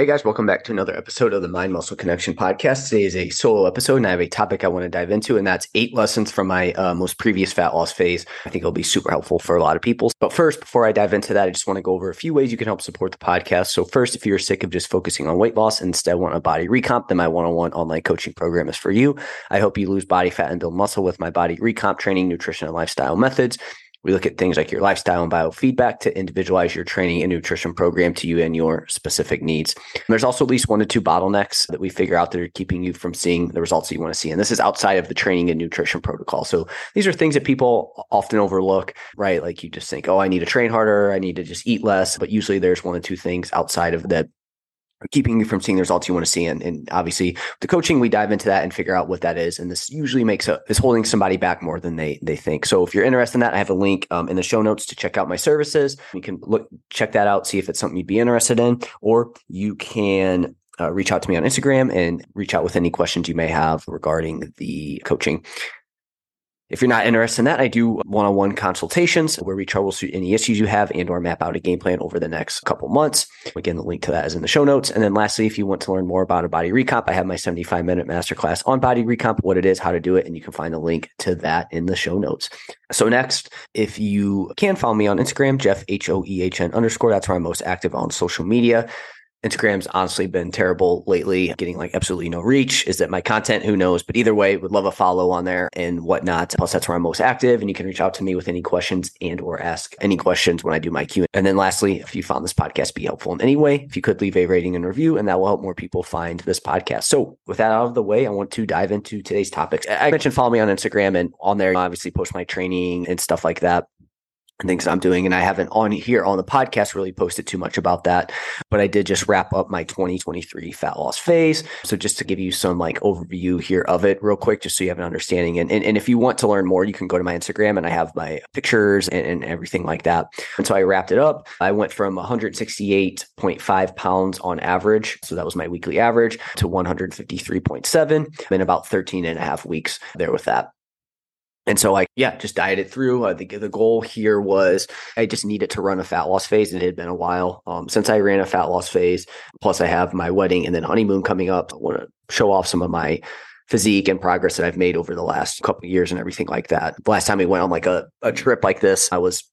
Hey guys, welcome back to another episode of the Mind Muscle Connection podcast. Today is a solo episode, and I have a topic I want to dive into, and that's eight lessons from my uh, most previous fat loss phase. I think it'll be super helpful for a lot of people. But first, before I dive into that, I just want to go over a few ways you can help support the podcast. So, first, if you're sick of just focusing on weight loss and instead want a body recomp, then my one on one online coaching program is for you. I hope you lose body fat and build muscle with my body recomp training, nutrition, and lifestyle methods. We look at things like your lifestyle and biofeedback to individualize your training and nutrition program to you and your specific needs. And there's also at least one to two bottlenecks that we figure out that are keeping you from seeing the results that you want to see. And this is outside of the training and nutrition protocol. So these are things that people often overlook, right? Like you just think, oh, I need to train harder, I need to just eat less. But usually there's one or two things outside of that keeping you from seeing the results you want to see. And, and obviously the coaching, we dive into that and figure out what that is. And this usually makes a, is holding somebody back more than they, they think. So if you're interested in that, I have a link um, in the show notes to check out my services. You can look, check that out, see if it's something you'd be interested in, or you can uh, reach out to me on Instagram and reach out with any questions you may have regarding the coaching. If you're not interested in that, I do one-on-one consultations where we troubleshoot any issues you have and or map out a game plan over the next couple months. Again, the link to that is in the show notes. And then lastly, if you want to learn more about a body recomp, I have my 75 minute masterclass on body recomp, what it is, how to do it, and you can find a link to that in the show notes. So next, if you can follow me on Instagram, Jeff H O E H N underscore, that's where I'm most active on social media. Instagram's honestly been terrible lately, getting like absolutely no reach. Is that my content? Who knows? But either way, would love a follow on there and whatnot. Plus, that's where I'm most active, and you can reach out to me with any questions and or ask any questions when I do my Q. And then lastly, if you found this podcast be helpful in any way, if you could leave a rating and review, and that will help more people find this podcast. So with that out of the way, I want to dive into today's topics. I mentioned follow me on Instagram, and on there, I obviously post my training and stuff like that things I'm doing. And I haven't on here on the podcast really posted too much about that, but I did just wrap up my 2023 fat loss phase. So just to give you some like overview here of it real quick, just so you have an understanding. And, and, and if you want to learn more, you can go to my Instagram and I have my pictures and, and everything like that. And so I wrapped it up. I went from 168.5 pounds on average. So that was my weekly average to 153.7 in about 13 and a half weeks there with that. And so I, yeah, just dieted through. I think the goal here was I just needed to run a fat loss phase. It had been a while um, since I ran a fat loss phase. Plus, I have my wedding and then honeymoon coming up. I want to show off some of my physique and progress that I've made over the last couple of years and everything like that. The last time we went on like a, a trip like this, I was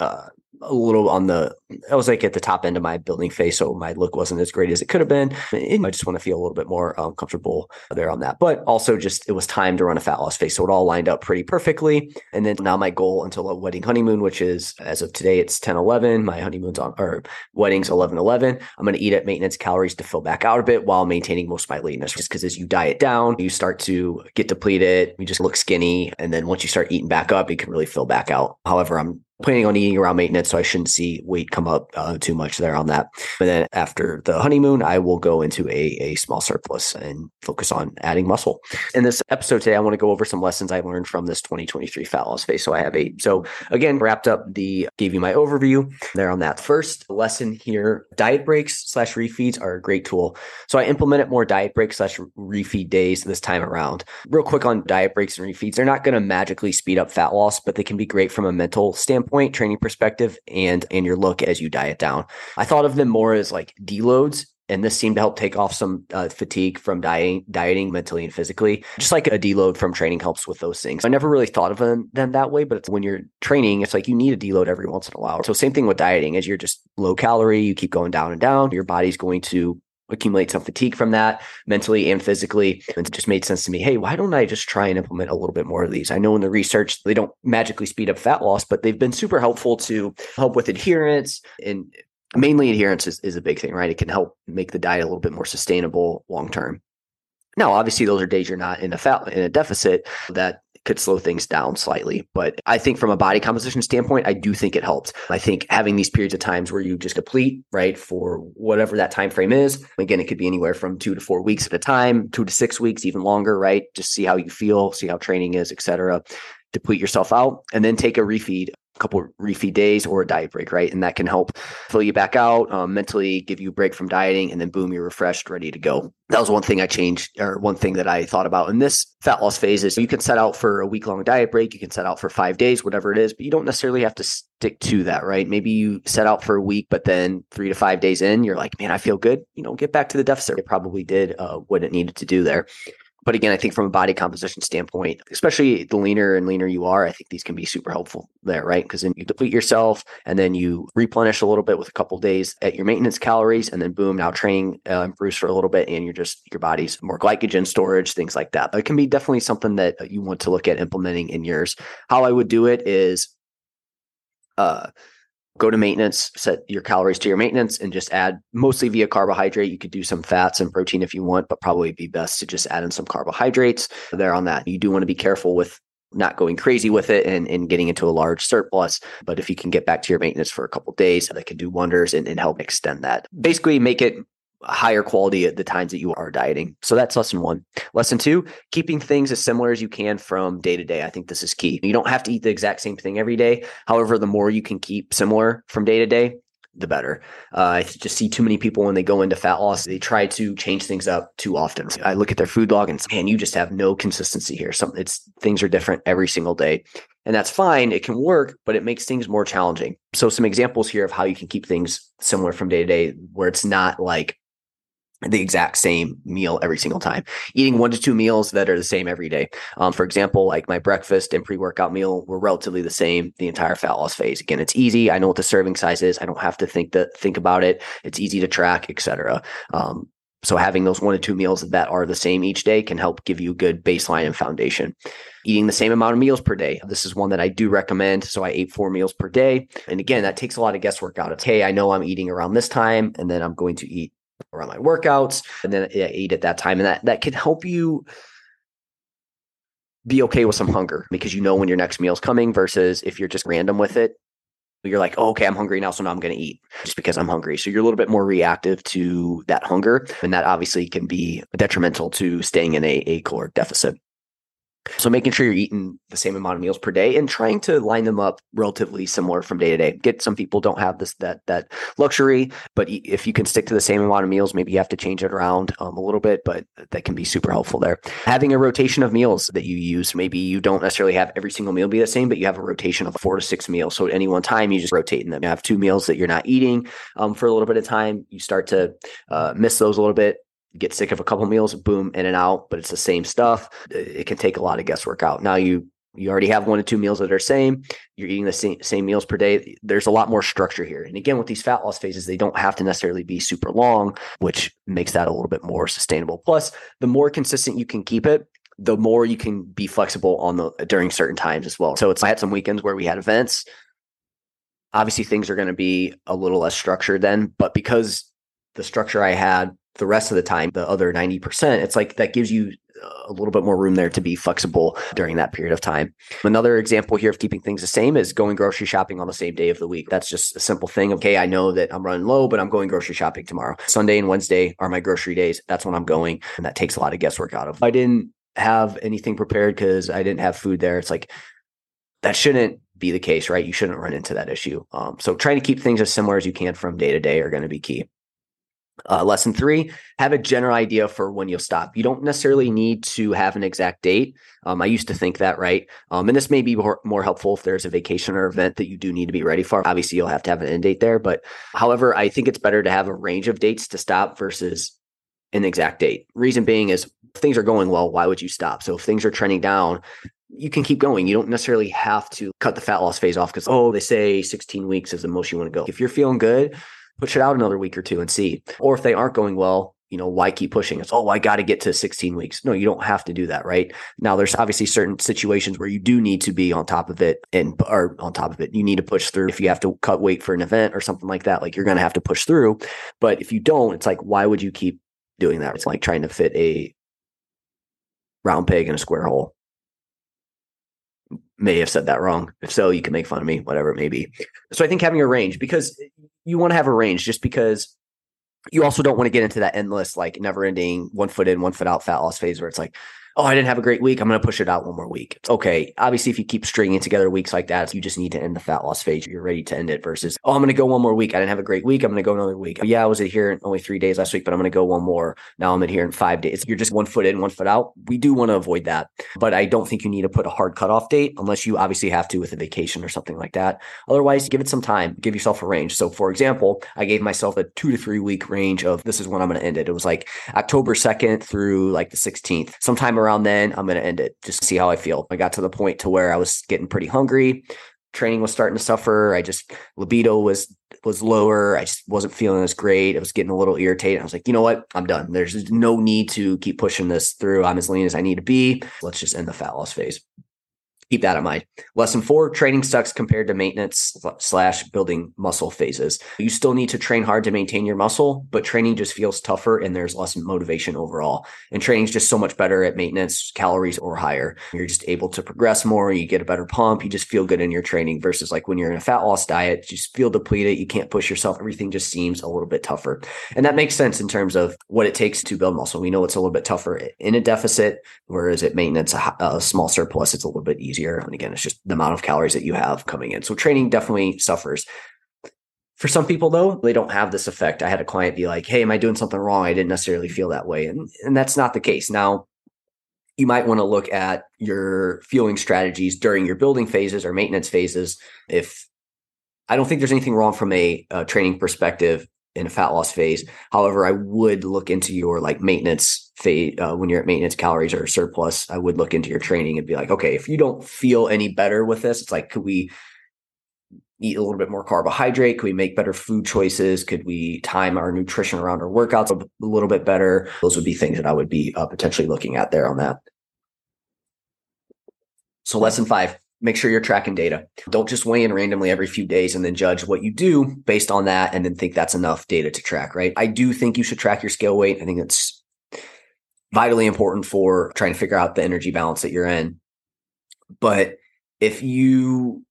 uh, a little on the I was like at the top end of my building phase, so my look wasn't as great as it could have been. And I just want to feel a little bit more um, comfortable there on that. But also just it was time to run a fat loss phase, so it all lined up pretty perfectly. And then now my goal until a wedding honeymoon, which is as of today, it's 10 11. My honeymoon's on or wedding's 11 11. I'm going to eat at maintenance calories to fill back out a bit while maintaining most of my leanness. Just because as you diet down, you start to get depleted, you just look skinny, and then once you start eating back up, you can really fill back out. However, I'm planning on eating around maintenance, so I shouldn't see weight come up uh, too much there on that. And then after the honeymoon, I will go into a, a small surplus and focus on adding muscle. In this episode today, I want to go over some lessons I learned from this 2023 fat loss phase. So I have eight. So again, wrapped up the gave you my overview there on that. First lesson here: diet breaks slash refeeds are a great tool. So I implemented more diet breaks slash refeed days this time around. Real quick on diet breaks and refeeds, they're not going to magically speed up fat loss, but they can be great from a mental standpoint standpoint, training perspective, and and your look as you diet down. I thought of them more as like deloads and this seemed to help take off some uh, fatigue from dieting, dieting mentally and physically. Just like a deload from training helps with those things. I never really thought of them, them that way, but it's when you're training, it's like you need a deload every once in a while. So same thing with dieting, as you're just low calorie, you keep going down and down. Your body's going to accumulate some fatigue from that mentally and physically. And it just made sense to me. Hey, why don't I just try and implement a little bit more of these? I know in the research, they don't magically speed up fat loss, but they've been super helpful to help with adherence and mainly adherence is, is a big thing, right? It can help make the diet a little bit more sustainable long term. Now, obviously, those are days you're not in a fat in a deficit that could slow things down slightly. But I think from a body composition standpoint, I do think it helps. I think having these periods of times where you just deplete, right, for whatever that time frame is. Again, it could be anywhere from two to four weeks at a time, two to six weeks, even longer, right? Just see how you feel, see how training is, etc. Deplete yourself out and then take a refeed couple refeed days or a diet break, right? And that can help fill you back out, um, mentally give you a break from dieting, and then boom, you're refreshed, ready to go. That was one thing I changed, or one thing that I thought about in this fat loss phase is you can set out for a week long diet break, you can set out for five days, whatever it is, but you don't necessarily have to stick to that, right? Maybe you set out for a week, but then three to five days in, you're like, man, I feel good. You know, get back to the deficit. It probably did uh, what it needed to do there. But again, I think from a body composition standpoint, especially the leaner and leaner you are, I think these can be super helpful there, right? Because then you deplete yourself and then you replenish a little bit with a couple days at your maintenance calories, and then boom, now training uh, improves for a little bit, and you're just your body's more glycogen storage, things like that. But it can be definitely something that you want to look at implementing in yours. How I would do it is, uh, go to maintenance, set your calories to your maintenance, and just add mostly via carbohydrate. You could do some fats and protein if you want, but probably be best to just add in some carbohydrates there on that. You do want to be careful with not going crazy with it and, and getting into a large surplus. But if you can get back to your maintenance for a couple days, that can do wonders and, and help extend that. Basically, make it higher quality at the times that you are dieting. So that's lesson one. Lesson two, keeping things as similar as you can from day to day. I think this is key. You don't have to eat the exact same thing every day. However, the more you can keep similar from day to day, the better. Uh, I just see too many people when they go into fat loss, they try to change things up too often. I look at their food log and say, man, you just have no consistency here. Some it's things are different every single day. And that's fine. It can work, but it makes things more challenging. So some examples here of how you can keep things similar from day to day where it's not like the exact same meal every single time. Eating one to two meals that are the same every day. Um, for example, like my breakfast and pre workout meal were relatively the same the entire fat loss phase. Again, it's easy. I know what the serving size is. I don't have to think that think about it. It's easy to track, etc. Um, so having those one to two meals that are the same each day can help give you a good baseline and foundation. Eating the same amount of meals per day. This is one that I do recommend. So I ate four meals per day. And again, that takes a lot of guesswork out of, hey, I know I'm eating around this time and then I'm going to eat around my workouts and then I ate at that time. And that that can help you be okay with some hunger because you know when your next meal is coming versus if you're just random with it. You're like, oh, okay, I'm hungry now, so now I'm going to eat just because I'm hungry. So you're a little bit more reactive to that hunger, and that obviously can be detrimental to staying in a, a caloric deficit. So making sure you're eating the same amount of meals per day and trying to line them up relatively similar from day to day. Get some people don't have this that that luxury, but if you can stick to the same amount of meals, maybe you have to change it around um, a little bit, but that can be super helpful there. Having a rotation of meals that you use, maybe you don't necessarily have every single meal be the same, but you have a rotation of four to six meals. So at any one time, you just rotate them. You have two meals that you're not eating um, for a little bit of time. You start to uh, miss those a little bit get sick of a couple meals, boom, in and out, but it's the same stuff. It can take a lot of guesswork out. Now you you already have one to two meals that are same. You're eating the same, same meals per day. There's a lot more structure here. And again, with these fat loss phases, they don't have to necessarily be super long, which makes that a little bit more sustainable. Plus, the more consistent you can keep it, the more you can be flexible on the during certain times as well. So it's I had some weekends where we had events. Obviously, things are going to be a little less structured then, but because the structure I had the rest of the time, the other 90%, it's like that gives you a little bit more room there to be flexible during that period of time. Another example here of keeping things the same is going grocery shopping on the same day of the week. That's just a simple thing. Okay, I know that I'm running low, but I'm going grocery shopping tomorrow. Sunday and Wednesday are my grocery days. That's when I'm going. And that takes a lot of guesswork out of. I didn't have anything prepared because I didn't have food there. It's like that shouldn't be the case, right? You shouldn't run into that issue. Um, so trying to keep things as similar as you can from day to day are going to be key. Uh, lesson three, have a general idea for when you'll stop. You don't necessarily need to have an exact date. Um, I used to think that, right? Um, and this may be more, more helpful if there's a vacation or event that you do need to be ready for. Obviously, you'll have to have an end date there. But however, I think it's better to have a range of dates to stop versus an exact date. Reason being is things are going well, why would you stop? So if things are trending down, you can keep going. You don't necessarily have to cut the fat loss phase off because, oh, they say 16 weeks is the most you want to go. If you're feeling good, push it out another week or two and see. Or if they aren't going well, you know, why keep pushing? It's, oh, I got to get to 16 weeks. No, you don't have to do that, right? Now, there's obviously certain situations where you do need to be on top of it and, or on top of it, you need to push through. If you have to cut weight for an event or something like that, like you're going to have to push through. But if you don't, it's like, why would you keep doing that? It's like trying to fit a round peg in a square hole. may have said that wrong. If so, you can make fun of me, whatever it may be. So I think having a range because you want to have a range just because you also don't want to get into that endless, like never ending one foot in, one foot out fat loss phase where it's like, oh, I didn't have a great week. I'm going to push it out one more week. Okay. Obviously, if you keep stringing together weeks like that, you just need to end the fat loss phase. You're ready to end it versus, oh, I'm going to go one more week. I didn't have a great week. I'm going to go another week. Yeah, I was adherent only three days last week, but I'm going to go one more. Now I'm in here in five days. You're just one foot in, one foot out. We do want to avoid that, but I don't think you need to put a hard cutoff date unless you obviously have to with a vacation or something like that. Otherwise, give it some time, give yourself a range. So, for example, I gave myself a two to three week range of this is when I'm going to end it. It was like October 2nd through like the 16th. Sometime around then, I'm going to end it just see how I feel. I got to the point to where I was getting pretty hungry. Training was starting to suffer. I just libido was was lower. I just wasn't feeling as great. I was getting a little irritated. I was like, you know what? I'm done. There's no need to keep pushing this through. I'm as lean as I need to be. Let's just end the fat loss phase keep that in mind. Lesson four training sucks compared to maintenance slash building muscle phases. You still need to train hard to maintain your muscle, but training just feels tougher and there's less motivation overall. And training is just so much better at maintenance, calories or higher. You're just able to progress more. You get a better pump. You just feel good in your training versus like when you're in a fat loss diet, you just feel depleted. You can't push yourself. Everything just seems a little bit tougher. And that makes sense in terms of what it takes to build muscle. We know it's a little bit tougher in a deficit, whereas at maintenance, a, a small surplus, it's a little bit easier easier. And again, it's just the amount of calories that you have coming in. So training definitely suffers. For some people, though, they don't have this effect. I had a client be like, Hey, am I doing something wrong? I didn't necessarily feel that way. And, and that's not the case. Now, you might want to look at your fueling strategies during your building phases or maintenance phases. If I don't think there's anything wrong from a, a training perspective in a fat loss phase. However, I would look into your like maintenance phase uh, when you're at maintenance calories or surplus. I would look into your training and be like, okay, if you don't feel any better with this, it's like, could we eat a little bit more carbohydrate? Could we make better food choices? Could we time our nutrition around our workouts a little bit better? Those would be things that I would be uh, potentially looking at there on that. So, lesson five make sure you're tracking data. Don't just weigh in randomly every few days and then judge what you do based on that and then think that's enough data to track, right? I do think you should track your scale weight. I think it's vitally important for trying to figure out the energy balance that you're in. But if you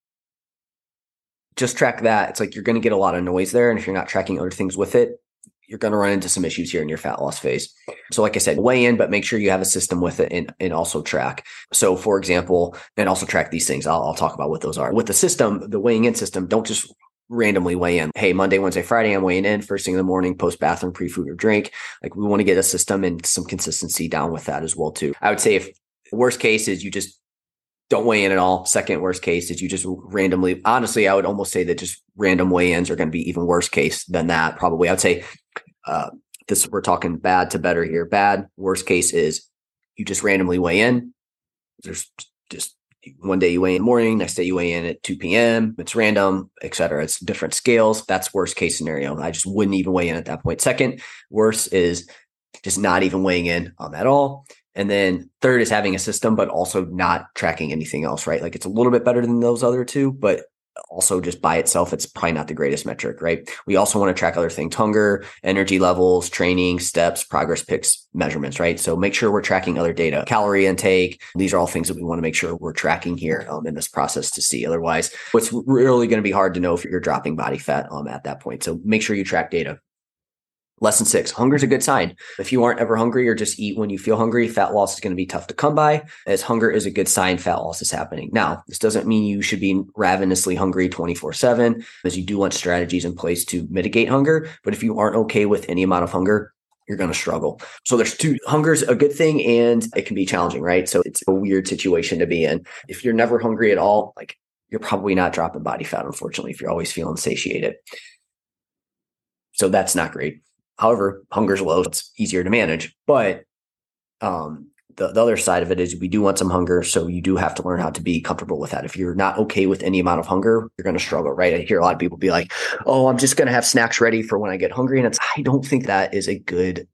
just track that, it's like you're going to get a lot of noise there. And if you're not tracking other things with it, you're going to run into some issues here in your fat loss phase. So, like I said, weigh in, but make sure you have a system with it and, and also track. So, for example, and also track these things. I'll, I'll talk about what those are. With the system, the weighing in system, don't just randomly weigh in. Hey, Monday, Wednesday, Friday, I'm weighing in first thing in the morning, post bathroom, pre food or drink. Like we want to get a system and some consistency down with that as well too. I would say if worst case is you just don't weigh in at all. Second worst case is you just randomly. Honestly, I would almost say that just random weigh-ins are going to be even worse case than that. Probably, I'd say uh, this we're talking bad to better here. Bad worst case is you just randomly weigh in. There's just one day you weigh in the morning, next day you weigh in at 2 p.m. It's random, et cetera. It's different scales. That's worst case scenario. I just wouldn't even weigh in at that point. Second, worse is just not even weighing in um, at all. And then third is having a system, but also not tracking anything else, right? Like it's a little bit better than those other two, but also just by itself, it's probably not the greatest metric, right? We also want to track other things, hunger, energy levels, training, steps, progress picks, measurements, right? So make sure we're tracking other data, calorie intake. These are all things that we want to make sure we're tracking here um, in this process to see. Otherwise, it's really going to be hard to know if you're dropping body fat um, at that point. So make sure you track data. Lesson six, hunger is a good sign. If you aren't ever hungry or just eat when you feel hungry, fat loss is going to be tough to come by, as hunger is a good sign fat loss is happening. Now, this doesn't mean you should be ravenously hungry 24 7, as you do want strategies in place to mitigate hunger. But if you aren't okay with any amount of hunger, you're going to struggle. So there's two hunger's a good thing and it can be challenging, right? So it's a weird situation to be in. If you're never hungry at all, like you're probably not dropping body fat, unfortunately, if you're always feeling satiated. So that's not great. However, hunger's low, it's easier to manage. But um, the, the other side of it is we do want some hunger. So you do have to learn how to be comfortable with that. If you're not okay with any amount of hunger, you're going to struggle, right? I hear a lot of people be like, oh, I'm just going to have snacks ready for when I get hungry. And it's, I don't think that is a good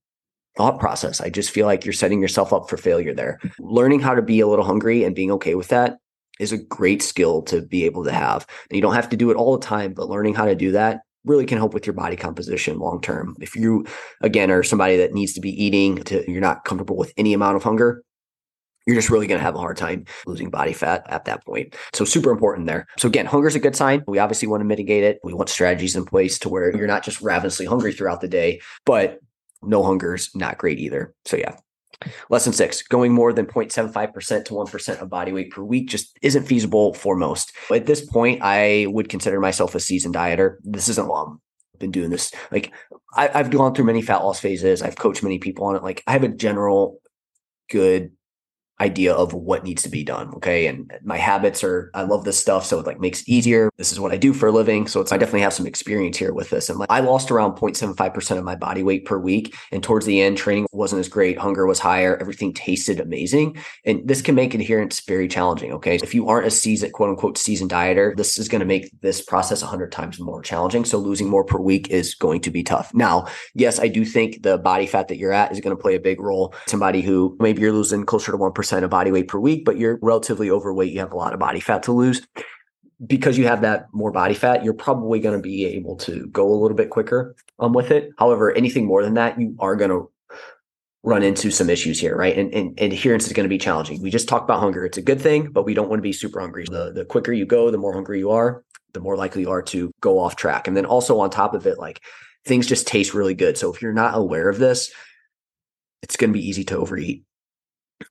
thought process. I just feel like you're setting yourself up for failure there. Learning how to be a little hungry and being okay with that is a great skill to be able to have. you don't have to do it all the time, but learning how to do that really can help with your body composition long term. If you again are somebody that needs to be eating to you're not comfortable with any amount of hunger, you're just really going to have a hard time losing body fat at that point. So super important there. So again, hunger is a good sign. We obviously want to mitigate it. We want strategies in place to where you're not just ravenously hungry throughout the day, but no hunger is not great either. So yeah. Lesson six, going more than 0.75% to 1% of body weight per week just isn't feasible for most. At this point, I would consider myself a seasoned dieter. This isn't long. I've been doing this. Like I, I've gone through many fat loss phases. I've coached many people on it. Like I have a general good idea of what needs to be done. Okay. And my habits are, I love this stuff. So it like makes it easier. This is what I do for a living. So it's, I definitely have some experience here with this. And like, I lost around 0.75% of my body weight per week. And towards the end, training wasn't as great. Hunger was higher. Everything tasted amazing. And this can make adherence very challenging. Okay. If you aren't a seasoned, quote unquote, seasoned dieter, this is going to make this process a hundred times more challenging. So losing more per week is going to be tough. Now, yes, I do think the body fat that you're at is going to play a big role. Somebody who maybe you're losing closer to 1% percent of body weight per week, but you're relatively overweight, you have a lot of body fat to lose. Because you have that more body fat, you're probably going to be able to go a little bit quicker um, with it. However, anything more than that, you are going to run into some issues here, right? And, and, and adherence is going to be challenging. We just talked about hunger. It's a good thing, but we don't want to be super hungry. The, the quicker you go, the more hungry you are, the more likely you are to go off track. And then also on top of it, like things just taste really good. So if you're not aware of this, it's going to be easy to overeat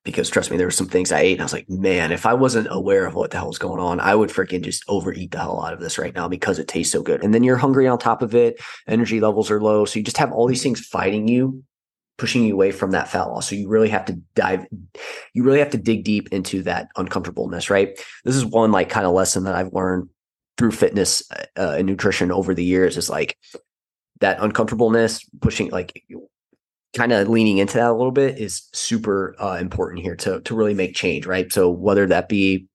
because trust me, there were some things I ate and I was like, man, if I wasn't aware of what the hell was going on, I would freaking just overeat the hell out of this right now because it tastes so good. And then you're hungry on top of it, energy levels are low. So you just have all these things fighting you, pushing you away from that fat loss. So you really have to dive, you really have to dig deep into that uncomfortableness, right? This is one like kind of lesson that I've learned through fitness uh, and nutrition over the years is like that uncomfortableness pushing like kind of leaning into that a little bit is super uh, important here to to really make change, right? So whether that be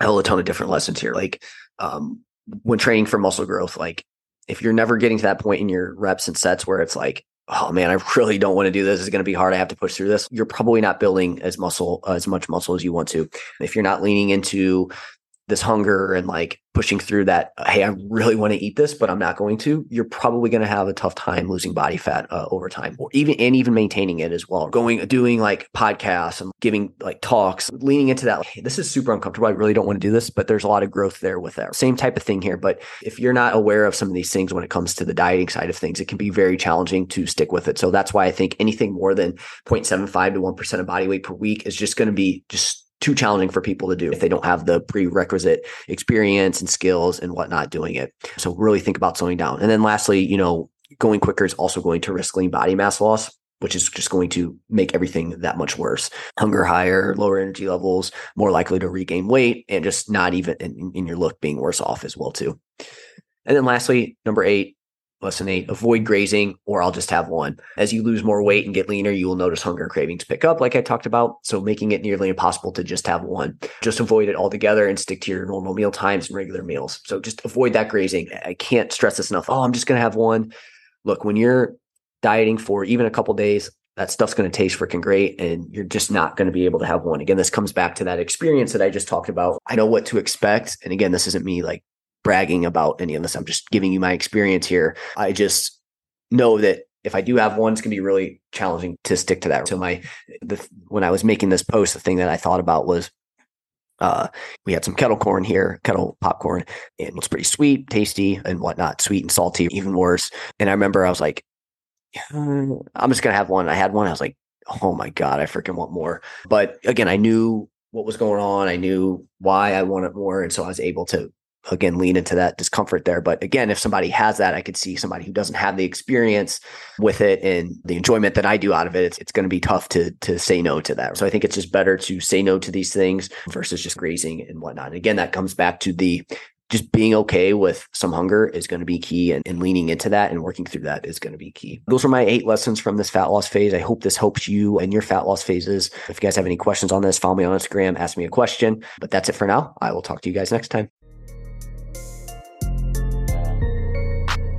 have a ton of different lessons here, like um, when training for muscle growth, like if you're never getting to that point in your reps and sets where it's like, oh man, I really don't want to do this. It's going to be hard. I have to push through this. You're probably not building as muscle, as much muscle as you want to. If you're not leaning into this hunger and like pushing through that hey i really want to eat this but i'm not going to you're probably going to have a tough time losing body fat uh, over time or even and even maintaining it as well going doing like podcasts and giving like talks leaning into that like, hey, this is super uncomfortable i really don't want to do this but there's a lot of growth there with that. Same type of thing here but if you're not aware of some of these things when it comes to the dieting side of things it can be very challenging to stick with it so that's why i think anything more than 0.75 to 1% of body weight per week is just going to be just too challenging for people to do if they don't have the prerequisite experience and skills and whatnot doing it. So really think about slowing down. And then lastly, you know, going quicker is also going to risk lean body mass loss which is just going to make everything that much worse. Hunger higher, lower energy levels, more likely to regain weight, and just not even in, in your look being worse off as well too. And then lastly, number eight, Lesson eight, avoid grazing or I'll just have one. As you lose more weight and get leaner, you will notice hunger cravings pick up, like I talked about. So making it nearly impossible to just have one. Just avoid it altogether and stick to your normal meal times and regular meals. So just avoid that grazing. I can't stress this enough. Oh, I'm just going to have one. Look, when you're dieting for even a couple days, that stuff's going to taste freaking great and you're just not going to be able to have one. Again, this comes back to that experience that I just talked about. I know what to expect. And again, this isn't me like bragging about any of this. I'm just giving you my experience here. I just know that if I do have one, it's gonna be really challenging to stick to that. So my the when I was making this post, the thing that I thought about was uh, we had some kettle corn here, kettle popcorn, and it's pretty sweet, tasty, and whatnot, sweet and salty, even worse. And I remember I was like, I'm just gonna have one. I had one. I was like, oh my god, I freaking want more. But again, I knew what was going on. I knew why I wanted more, and so I was able to again lean into that discomfort there but again if somebody has that i could see somebody who doesn't have the experience with it and the enjoyment that i do out of it it's, it's going to be tough to to say no to that so i think it's just better to say no to these things versus just grazing and whatnot and again that comes back to the just being okay with some hunger is going to be key and, and, leaning into that and working through that is going to be key. Those are my eight lessons from this fat loss phase. I hope this helps you and your fat loss phases. If you guys have any questions on this, follow me on Instagram, ask me a question. But that's it for now. I will talk to you guys next time.